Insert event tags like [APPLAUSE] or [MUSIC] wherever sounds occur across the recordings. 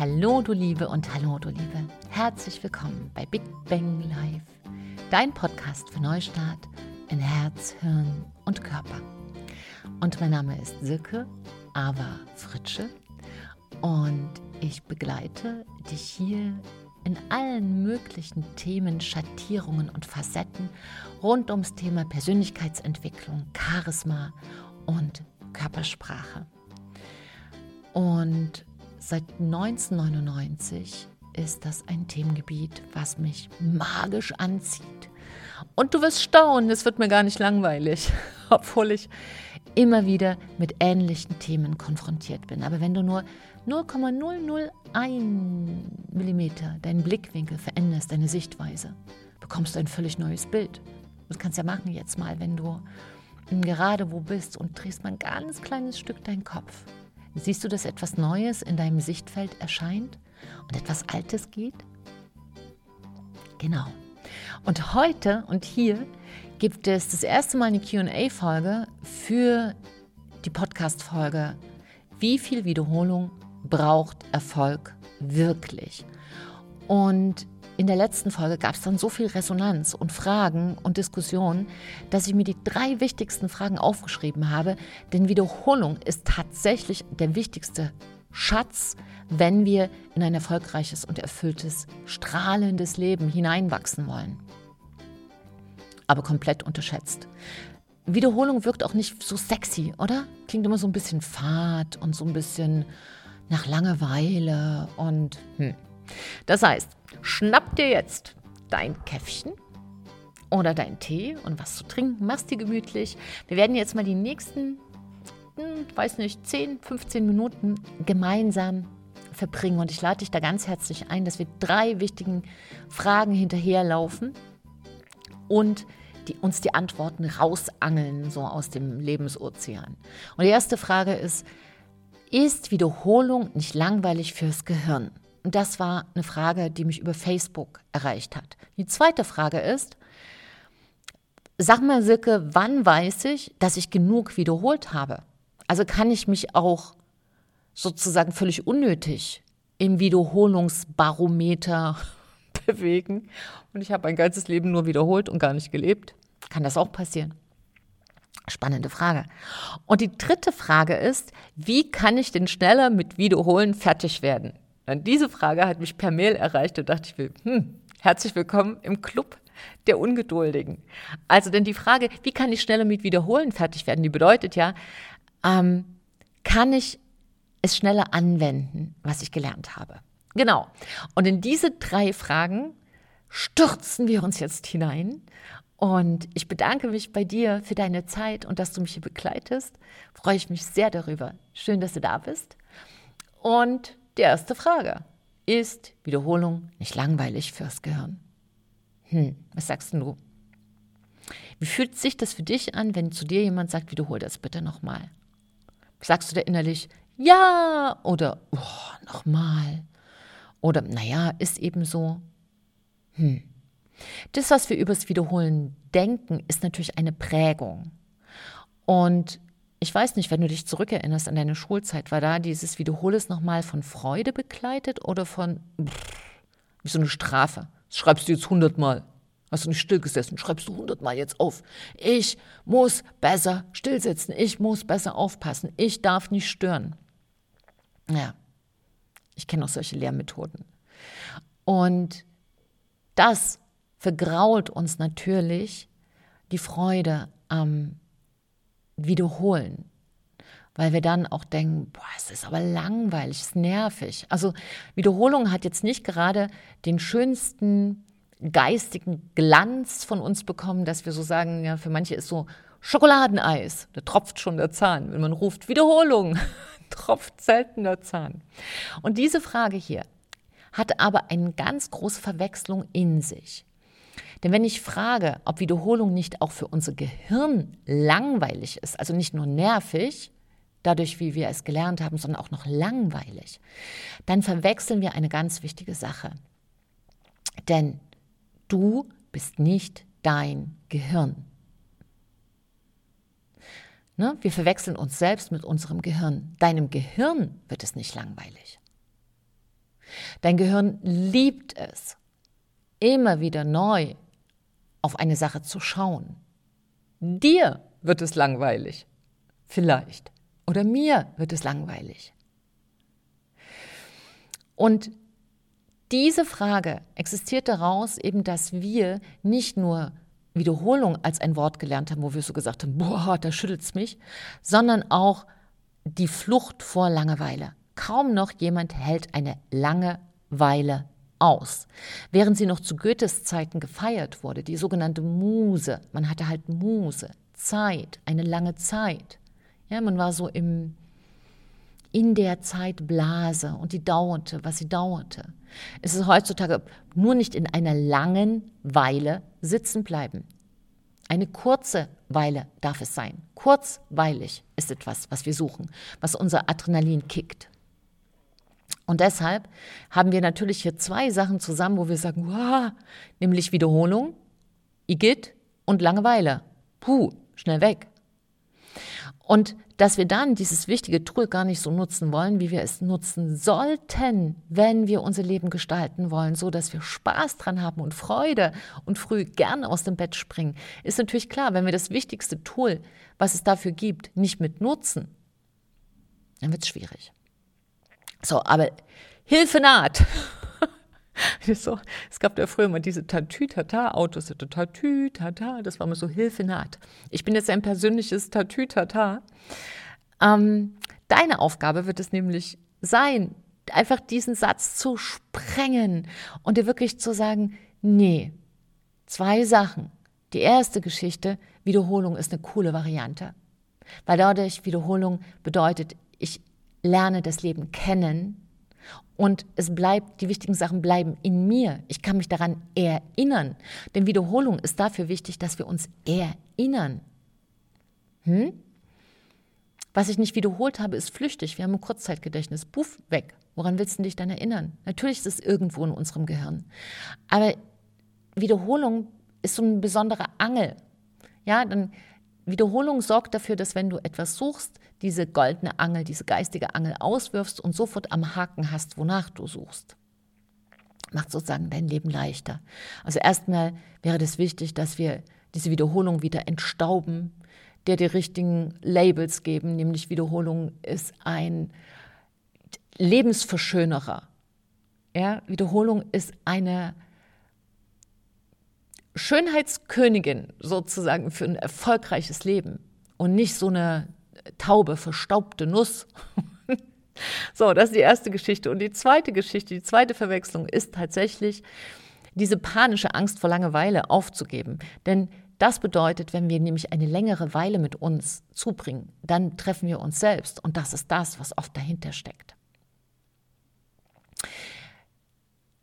Hallo du Liebe und hallo du Liebe. Herzlich willkommen bei Big Bang Live, dein Podcast für Neustart in Herz, Hirn und Körper. Und mein Name ist Silke Ava Fritsche und ich begleite dich hier in allen möglichen Themen, Schattierungen und Facetten rund ums Thema Persönlichkeitsentwicklung, Charisma und Körpersprache. Und seit 1999 ist das ein Themengebiet, was mich magisch anzieht. Und du wirst staunen, es wird mir gar nicht langweilig, [LAUGHS] obwohl ich immer wieder mit ähnlichen Themen konfrontiert bin. Aber wenn du nur 0,001 mm deinen Blickwinkel veränderst, deine Sichtweise, bekommst du ein völlig neues Bild. Das kannst du ja machen jetzt mal, wenn du gerade wo bist und drehst mal ein ganz kleines Stück deinen Kopf. Siehst du, dass etwas Neues in deinem Sichtfeld erscheint und etwas Altes geht? Genau. Und heute und hier gibt es das erste Mal eine QA-Folge für die Podcast-Folge Wie viel Wiederholung braucht Erfolg wirklich? Und in der letzten Folge gab es dann so viel Resonanz und Fragen und Diskussionen, dass ich mir die drei wichtigsten Fragen aufgeschrieben habe. Denn Wiederholung ist tatsächlich der wichtigste Schatz, wenn wir in ein erfolgreiches und erfülltes, strahlendes Leben hineinwachsen wollen. Aber komplett unterschätzt. Wiederholung wirkt auch nicht so sexy, oder? Klingt immer so ein bisschen fad und so ein bisschen nach Langeweile und hm. Das heißt, schnapp dir jetzt dein Käffchen oder dein Tee und was zu trinken, machst dir gemütlich. Wir werden jetzt mal die nächsten, hm, weiß nicht, 10, 15 Minuten gemeinsam verbringen und ich lade dich da ganz herzlich ein, dass wir drei wichtigen Fragen hinterherlaufen und die, uns die Antworten rausangeln, so aus dem Lebensozean. Und die erste Frage ist, ist Wiederholung nicht langweilig fürs Gehirn? Und das war eine Frage, die mich über Facebook erreicht hat. Die zweite Frage ist, sag mal Silke, wann weiß ich, dass ich genug wiederholt habe? Also kann ich mich auch sozusagen völlig unnötig im Wiederholungsbarometer [LAUGHS] bewegen und ich habe mein ganzes Leben nur wiederholt und gar nicht gelebt? Kann das auch passieren? Spannende Frage. Und die dritte Frage ist, wie kann ich denn schneller mit Wiederholen fertig werden? Und diese Frage hat mich per Mail erreicht und dachte ich, will, hm, herzlich willkommen im Club der Ungeduldigen. Also denn die Frage, wie kann ich schneller mit Wiederholen fertig werden, die bedeutet ja, ähm, kann ich es schneller anwenden, was ich gelernt habe. Genau. Und in diese drei Fragen stürzen wir uns jetzt hinein. Und ich bedanke mich bei dir für deine Zeit und dass du mich hier begleitest. Freue ich mich sehr darüber. Schön, dass du da bist. Und die erste Frage. Ist Wiederholung nicht langweilig fürs Gehirn? Hm, was sagst du? Wie fühlt sich das für dich an, wenn zu dir jemand sagt, wiederhol das bitte nochmal? Sagst du da innerlich, ja oder oh, nochmal? Oder naja, ist eben so. Hm. Das, was wir übers Wiederholen denken, ist natürlich eine Prägung. Und ich weiß nicht, wenn du dich zurückerinnerst an deine Schulzeit, war da dieses Wiederhole es nochmal von Freude begleitet oder von pff, wie so eine Strafe? Das schreibst du jetzt hundertmal. Hast du nicht stillgesessen? Schreibst du hundertmal jetzt auf. Ich muss besser stillsitzen. Ich muss besser aufpassen. Ich darf nicht stören. Ja, ich kenne auch solche Lehrmethoden. Und das vergrault uns natürlich die Freude am wiederholen. Weil wir dann auch denken, boah, es ist aber langweilig, es ist nervig. Also Wiederholung hat jetzt nicht gerade den schönsten geistigen Glanz von uns bekommen, dass wir so sagen, ja, für manche ist so Schokoladeneis, da tropft schon der Zahn. Wenn man ruft Wiederholung, [LAUGHS] tropft selten der Zahn. Und diese Frage hier hat aber eine ganz große Verwechslung in sich. Denn wenn ich frage, ob Wiederholung nicht auch für unser Gehirn langweilig ist, also nicht nur nervig, dadurch, wie wir es gelernt haben, sondern auch noch langweilig, dann verwechseln wir eine ganz wichtige Sache. Denn du bist nicht dein Gehirn. Ne? Wir verwechseln uns selbst mit unserem Gehirn. Deinem Gehirn wird es nicht langweilig. Dein Gehirn liebt es, immer wieder neu auf eine Sache zu schauen. Dir wird es langweilig. Vielleicht. Oder mir wird es langweilig. Und diese Frage existiert daraus eben, dass wir nicht nur Wiederholung als ein Wort gelernt haben, wo wir so gesagt haben, boah, da schüttelt es mich, sondern auch die Flucht vor Langeweile. Kaum noch jemand hält eine lange Weile aus. Während sie noch zu Goethes Zeiten gefeiert wurde, die sogenannte Muse, man hatte halt Muse, Zeit, eine lange Zeit. Ja, man war so im, in der Zeit Blase und die dauerte, was sie dauerte. Es ist heutzutage nur nicht in einer langen Weile sitzen bleiben. Eine kurze Weile darf es sein. Kurzweilig ist etwas, was wir suchen, was unser Adrenalin kickt. Und deshalb haben wir natürlich hier zwei Sachen zusammen, wo wir sagen, wow, nämlich Wiederholung, Igitt und Langeweile. Puh, schnell weg. Und dass wir dann dieses wichtige Tool gar nicht so nutzen wollen, wie wir es nutzen sollten, wenn wir unser Leben gestalten wollen, so dass wir Spaß dran haben und Freude und früh gerne aus dem Bett springen, ist natürlich klar, wenn wir das wichtigste Tool, was es dafür gibt, nicht mit nutzen, dann wird es schwierig. So, aber Hilfe naht. [LAUGHS] so, es gab ja früher immer diese Tatütata-Autos, Tatütata, das war immer so Hilfe naht. Ich bin jetzt ein persönliches Tatütata. Ähm, deine Aufgabe wird es nämlich sein, einfach diesen Satz zu sprengen und dir wirklich zu sagen, nee, zwei Sachen. Die erste Geschichte, Wiederholung ist eine coole Variante. Weil dadurch Wiederholung bedeutet, ich lerne das Leben kennen und es bleibt, die wichtigen Sachen bleiben in mir. Ich kann mich daran erinnern. Denn Wiederholung ist dafür wichtig, dass wir uns erinnern. Hm? Was ich nicht wiederholt habe, ist flüchtig. Wir haben ein Kurzzeitgedächtnis. Puff, weg. Woran willst du dich dann erinnern? Natürlich ist es irgendwo in unserem Gehirn. Aber Wiederholung ist so ein besonderer Angel. Ja, dann Wiederholung sorgt dafür, dass wenn du etwas suchst, diese goldene Angel, diese geistige Angel auswirfst und sofort am Haken hast, wonach du suchst. Macht sozusagen dein Leben leichter. Also erstmal wäre das wichtig, dass wir diese Wiederholung wieder entstauben, der die richtigen Labels geben, nämlich Wiederholung ist ein Lebensverschönerer. Ja, Wiederholung ist eine Schönheitskönigin sozusagen für ein erfolgreiches Leben und nicht so eine taube, verstaubte Nuss. [LAUGHS] so, das ist die erste Geschichte. Und die zweite Geschichte, die zweite Verwechslung ist tatsächlich diese panische Angst vor Langeweile aufzugeben. Denn das bedeutet, wenn wir nämlich eine längere Weile mit uns zubringen, dann treffen wir uns selbst. Und das ist das, was oft dahinter steckt.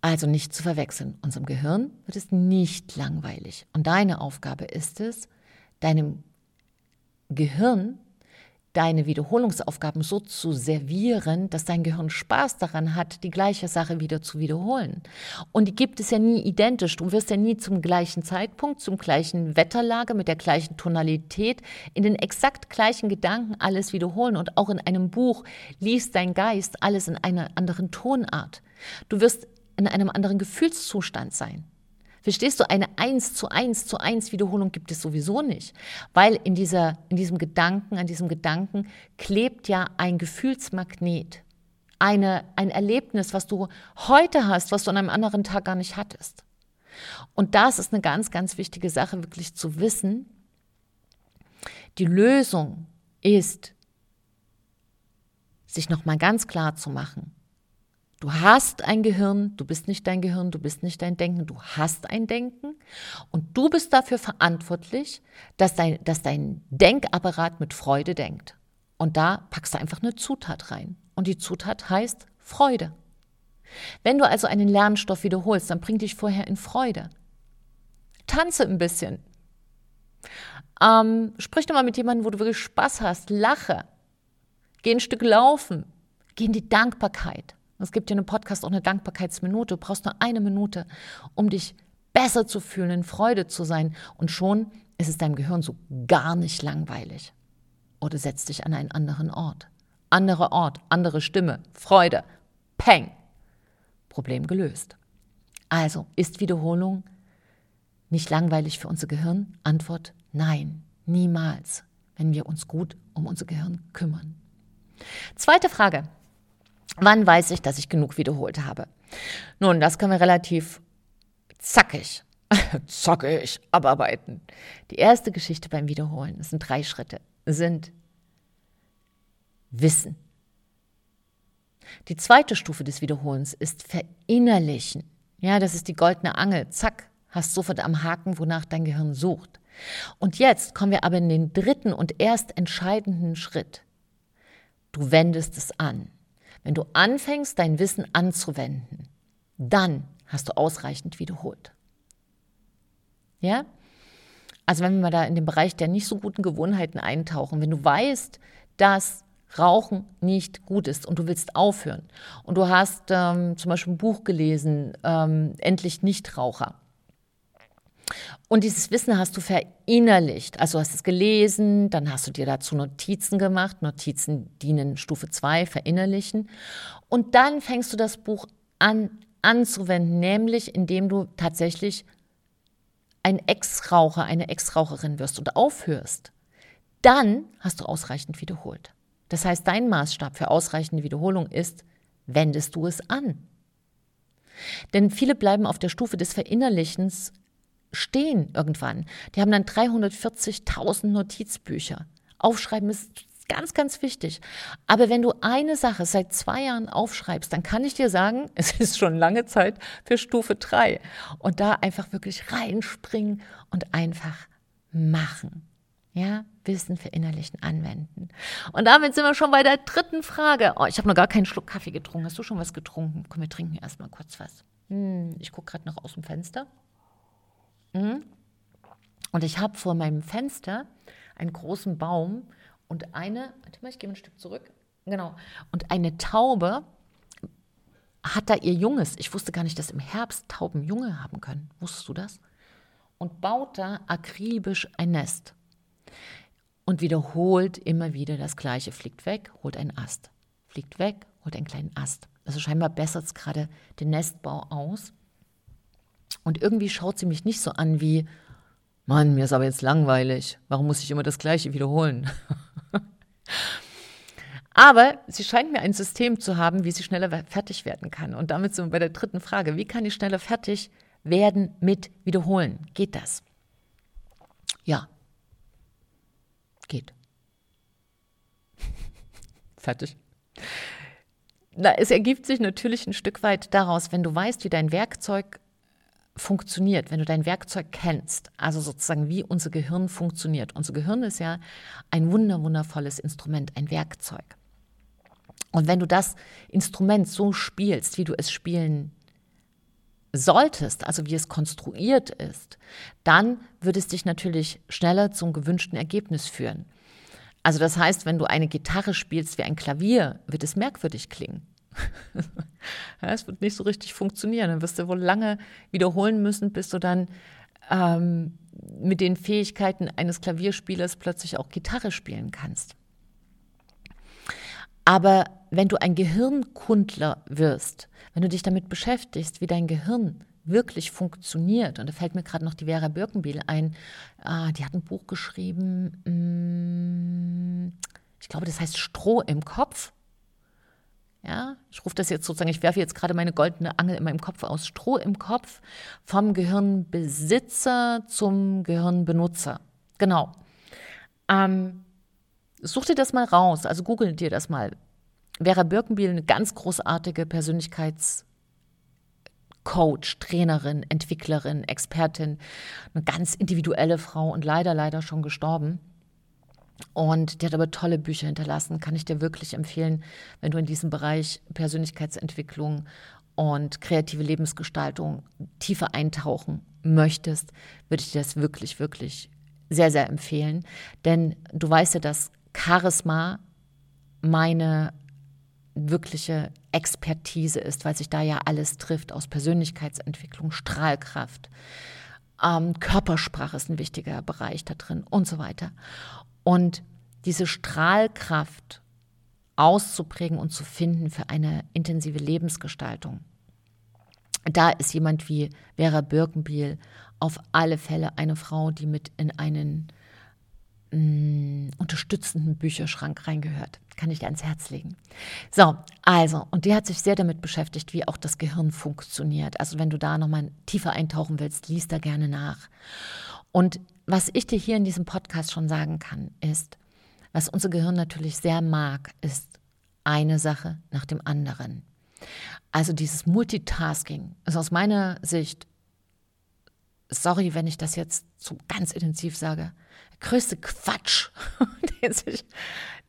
Also nicht zu verwechseln. Unserem Gehirn wird es nicht langweilig. Und deine Aufgabe ist es, deinem Gehirn deine Wiederholungsaufgaben so zu servieren, dass dein Gehirn Spaß daran hat, die gleiche Sache wieder zu wiederholen. Und die gibt es ja nie identisch. Du wirst ja nie zum gleichen Zeitpunkt, zum gleichen Wetterlage, mit der gleichen Tonalität, in den exakt gleichen Gedanken alles wiederholen. Und auch in einem Buch liest dein Geist alles in einer anderen Tonart. Du wirst in einem anderen Gefühlszustand sein. Verstehst du, eine 1 zu 1 zu 1 Wiederholung gibt es sowieso nicht, weil in, dieser, in diesem Gedanken, an diesem Gedanken klebt ja ein Gefühlsmagnet, eine, ein Erlebnis, was du heute hast, was du an einem anderen Tag gar nicht hattest. Und das ist eine ganz, ganz wichtige Sache, wirklich zu wissen. Die Lösung ist, sich nochmal ganz klar zu machen, Du hast ein Gehirn, du bist nicht dein Gehirn, du bist nicht dein Denken, du hast ein Denken und du bist dafür verantwortlich, dass dein, dass dein Denkapparat mit Freude denkt. Und da packst du einfach eine Zutat rein. Und die Zutat heißt Freude. Wenn du also einen Lernstoff wiederholst, dann bring dich vorher in Freude. Tanze ein bisschen. Ähm, sprich doch mal mit jemandem, wo du wirklich Spaß hast. Lache. Geh ein Stück laufen. Geh in die Dankbarkeit. Es gibt dir einen Podcast, auch eine Dankbarkeitsminute. Du brauchst nur eine Minute, um dich besser zu fühlen, in Freude zu sein. Und schon ist es deinem Gehirn so gar nicht langweilig. Oder setz dich an einen anderen Ort. Anderer Ort, andere Stimme, Freude, Peng. Problem gelöst. Also, ist Wiederholung nicht langweilig für unser Gehirn? Antwort, nein, niemals, wenn wir uns gut um unser Gehirn kümmern. Zweite Frage. Wann weiß ich, dass ich genug wiederholt habe? Nun, das können wir relativ zackig, [LAUGHS] zackig abarbeiten. Die erste Geschichte beim Wiederholen, das sind drei Schritte, sind Wissen. Die zweite Stufe des Wiederholens ist Verinnerlichen. Ja, das ist die goldene Angel. Zack, hast sofort am Haken, wonach dein Gehirn sucht. Und jetzt kommen wir aber in den dritten und erst entscheidenden Schritt. Du wendest es an. Wenn du anfängst, dein Wissen anzuwenden, dann hast du ausreichend wiederholt. Ja? Also wenn wir mal da in den Bereich der nicht so guten Gewohnheiten eintauchen, wenn du weißt, dass Rauchen nicht gut ist und du willst aufhören und du hast ähm, zum Beispiel ein Buch gelesen, ähm, endlich Nichtraucher. Und dieses Wissen hast du verinnerlicht. Also hast es gelesen, dann hast du dir dazu Notizen gemacht. Notizen dienen Stufe 2, verinnerlichen. Und dann fängst du das Buch an anzuwenden, nämlich indem du tatsächlich ein Ex-Raucher, eine Ex-Raucherin wirst und aufhörst. Dann hast du ausreichend wiederholt. Das heißt, dein Maßstab für ausreichende Wiederholung ist, wendest du es an. Denn viele bleiben auf der Stufe des Verinnerlichens stehen irgendwann. Die haben dann 340.000 Notizbücher. Aufschreiben ist ganz, ganz wichtig. Aber wenn du eine Sache seit zwei Jahren aufschreibst, dann kann ich dir sagen, [LAUGHS] es ist schon lange Zeit für Stufe 3. Und da einfach wirklich reinspringen und einfach machen. Ja, Wissen verinnerlichen, anwenden. Und damit sind wir schon bei der dritten Frage. Oh, ich habe noch gar keinen Schluck Kaffee getrunken. Hast du schon was getrunken? Komm, wir trinken erstmal kurz was. Hm, ich gucke gerade noch aus dem Fenster. Hm. Und ich habe vor meinem Fenster einen großen Baum und eine, warte mal, ich gehe ein Stück zurück. Genau. Und eine Taube hat da ihr Junges. Ich wusste gar nicht, dass im Herbst Tauben Junge haben können. Wusstest du das? Und baut da akribisch ein Nest und wiederholt immer wieder das Gleiche. Fliegt weg, holt einen Ast. Fliegt weg, holt einen kleinen Ast. Also scheinbar bessert es gerade den Nestbau aus. Und irgendwie schaut sie mich nicht so an wie, Mann, mir ist aber jetzt langweilig. Warum muss ich immer das Gleiche wiederholen? [LAUGHS] aber sie scheint mir ein System zu haben, wie sie schneller fertig werden kann. Und damit sind wir bei der dritten Frage. Wie kann ich schneller fertig werden mit Wiederholen? Geht das? Ja, geht. [LAUGHS] Fertig. Na, es ergibt sich natürlich ein Stück weit daraus, wenn du weißt, wie dein Werkzeug funktioniert, wenn du dein Werkzeug kennst, also sozusagen wie unser Gehirn funktioniert. Unser Gehirn ist ja ein wunder, wundervolles Instrument, ein Werkzeug. Und wenn du das Instrument so spielst, wie du es spielen solltest, also wie es konstruiert ist, dann würde es dich natürlich schneller zum gewünschten Ergebnis führen. Also das heißt, wenn du eine Gitarre spielst wie ein Klavier, wird es merkwürdig klingen. Es wird nicht so richtig funktionieren. Dann wirst du wohl lange wiederholen müssen, bis du dann ähm, mit den Fähigkeiten eines Klavierspielers plötzlich auch Gitarre spielen kannst. Aber wenn du ein Gehirnkundler wirst, wenn du dich damit beschäftigst, wie dein Gehirn wirklich funktioniert, und da fällt mir gerade noch die Vera Birkenbiel ein, äh, die hat ein Buch geschrieben, mm, ich glaube, das heißt Stroh im Kopf. Ja, ich rufe das jetzt sozusagen, ich werfe jetzt gerade meine goldene Angel in meinem Kopf aus. Stroh im Kopf vom Gehirnbesitzer zum Gehirnbenutzer. Genau. Ähm, such dir das mal raus, also google dir das mal. Vera Birkenbiel, eine ganz großartige Persönlichkeitscoach, Trainerin, Entwicklerin, Expertin, eine ganz individuelle Frau und leider, leider schon gestorben. Und die hat aber tolle Bücher hinterlassen, kann ich dir wirklich empfehlen, wenn du in diesem Bereich Persönlichkeitsentwicklung und kreative Lebensgestaltung tiefer eintauchen möchtest, würde ich dir das wirklich, wirklich sehr, sehr empfehlen. Denn du weißt ja, dass Charisma meine wirkliche Expertise ist, weil sich da ja alles trifft aus Persönlichkeitsentwicklung, Strahlkraft, ähm, Körpersprache ist ein wichtiger Bereich da drin und so weiter. Und diese Strahlkraft auszuprägen und zu finden für eine intensive Lebensgestaltung, da ist jemand wie Vera Birkenbiel auf alle Fälle eine Frau, die mit in einen mh, mm, unterstützenden Bücherschrank reingehört. Kann ich dir ans Herz legen. So, also, und die hat sich sehr damit beschäftigt, wie auch das Gehirn funktioniert. Also, wenn du da nochmal tiefer eintauchen willst, lies da gerne nach. Und was ich dir hier in diesem Podcast schon sagen kann, ist, was unser Gehirn natürlich sehr mag, ist eine Sache nach dem anderen. Also dieses Multitasking ist aus meiner Sicht, sorry, wenn ich das jetzt so ganz intensiv sage, größte Quatsch, [LAUGHS] den sich,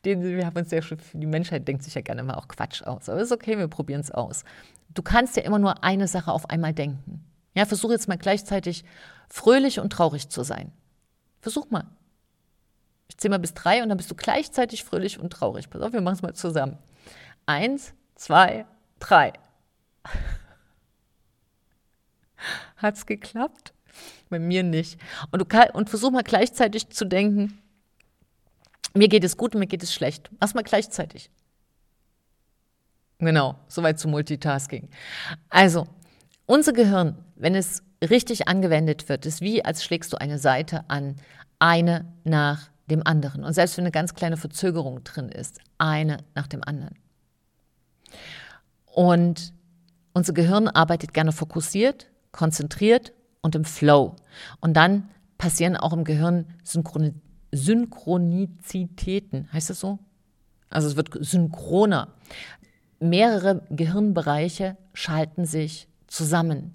den wir haben uns ja schon, die Menschheit denkt sich ja gerne mal auch Quatsch aus. Aber ist okay, wir probieren es aus. Du kannst ja immer nur eine Sache auf einmal denken. Ja, versuch jetzt mal gleichzeitig fröhlich und traurig zu sein. Versuch mal. Ich zähle mal bis drei und dann bist du gleichzeitig fröhlich und traurig. Pass auf, wir machen es mal zusammen. Eins, zwei, drei. [LAUGHS] Hat's geklappt? Bei mir nicht. Und, du kann, und versuch mal gleichzeitig zu denken, mir geht es gut und mir geht es schlecht. Mach's mal gleichzeitig. Genau, soweit zu Multitasking. Also, unser Gehirn, wenn es richtig angewendet wird, ist wie, als schlägst du eine Seite an, eine nach dem anderen. Und selbst wenn eine ganz kleine Verzögerung drin ist, eine nach dem anderen. Und unser Gehirn arbeitet gerne fokussiert, konzentriert und im Flow. Und dann passieren auch im Gehirn Synchroni Synchronizitäten. Heißt das so? Also es wird synchroner. Mehrere Gehirnbereiche schalten sich zusammen.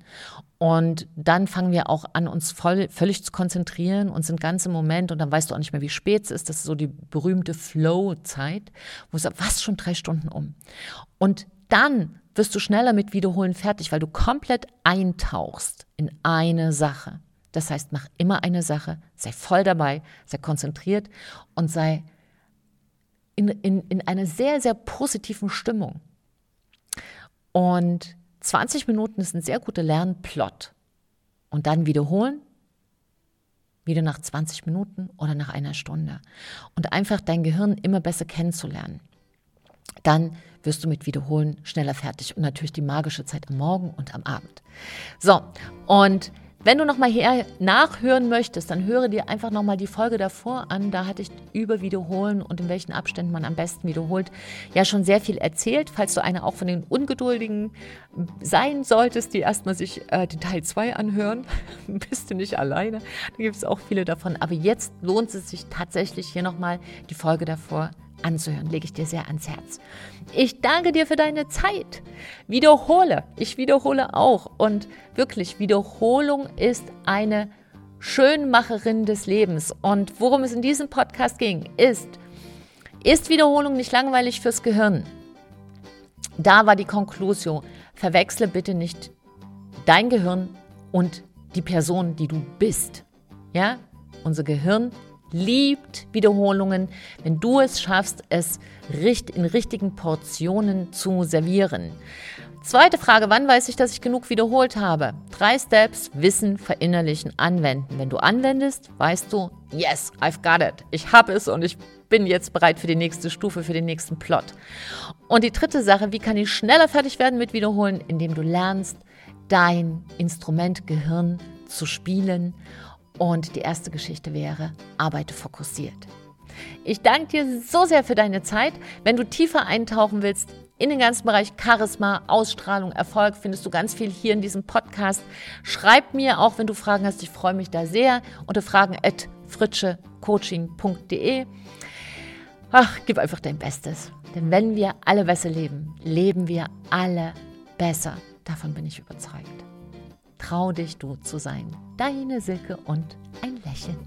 Und dann fangen wir auch an, uns voll, völlig zu konzentrieren und sind ganz im Moment und dann weißt du auch nicht mehr, wie spät es ist. Das ist so die berühmte Flow-Zeit, wo du sagst, was, schon drei Stunden um. Und dann wirst du schneller mit Wiederholen fertig, weil du komplett eintauchst in eine Sache. Das heißt, mach immer eine Sache, sei voll dabei, sei konzentriert und sei in, in, in einer sehr, sehr positiven Stimmung. Und 20 Minuten ist ein sehr guter Lernplot. Und dann wiederholen, wieder nach 20 Minuten oder nach einer Stunde. Und einfach dein Gehirn immer besser kennenzulernen. Dann wirst du mit Wiederholen schneller fertig. Und natürlich die magische Zeit am Morgen und am Abend. So, und wenn du nochmal hier nachhören möchtest, dann höre dir einfach nochmal die Folge davor an. Da hatte ich über Wiederholen und in welchen Abständen man am besten wiederholt ja schon sehr viel erzählt. Falls du eine auch von den Ungeduldigen sein solltest, die erstmal sich äh, den Teil 2 anhören, [LAUGHS] bist du nicht alleine. Da gibt es auch viele davon. Aber jetzt lohnt es sich tatsächlich hier nochmal die Folge davor anzuhören, lege ich dir sehr ans Herz. Ich danke dir für deine Zeit. Wiederhole. Ich wiederhole auch. Und wirklich, Wiederholung ist eine Schönmacherin des Lebens. Und worum es in diesem Podcast ging, ist, ist Wiederholung nicht langweilig fürs Gehirn? Da war die Konklusion. Verwechsle bitte nicht dein Gehirn und die Person, die du bist. Ja? Unser Gehirn liebt Wiederholungen, wenn du es schaffst, es in richtigen Portionen zu servieren. Zweite Frage, wann weiß ich, dass ich genug wiederholt habe? Drei Steps, Wissen, verinnerlichen, anwenden. Wenn du anwendest, weißt du, yes, I've got it. Ich habe es und ich bin jetzt bereit für die nächste Stufe, für den nächsten Plot. Und die dritte Sache, wie kann ich schneller fertig werden mit Wiederholen? Indem du lernst, dein Instrument Gehirn zu spielen und die erste Geschichte wäre, arbeite fokussiert. Ich danke dir so sehr für deine Zeit. Wenn du tiefer eintauchen willst in den ganzen Bereich Charisma, Ausstrahlung, Erfolg, findest du ganz viel hier in diesem Podcast. Schreib mir auch, wenn du Fragen hast. Ich freue mich da sehr unter fragen at fritschecoaching.de. Ach, gib einfach dein Bestes. Denn wenn wir alle besser leben, leben wir alle besser. Davon bin ich überzeugt. Trau dich, du zu sein. Deine Silke und ein Lächeln.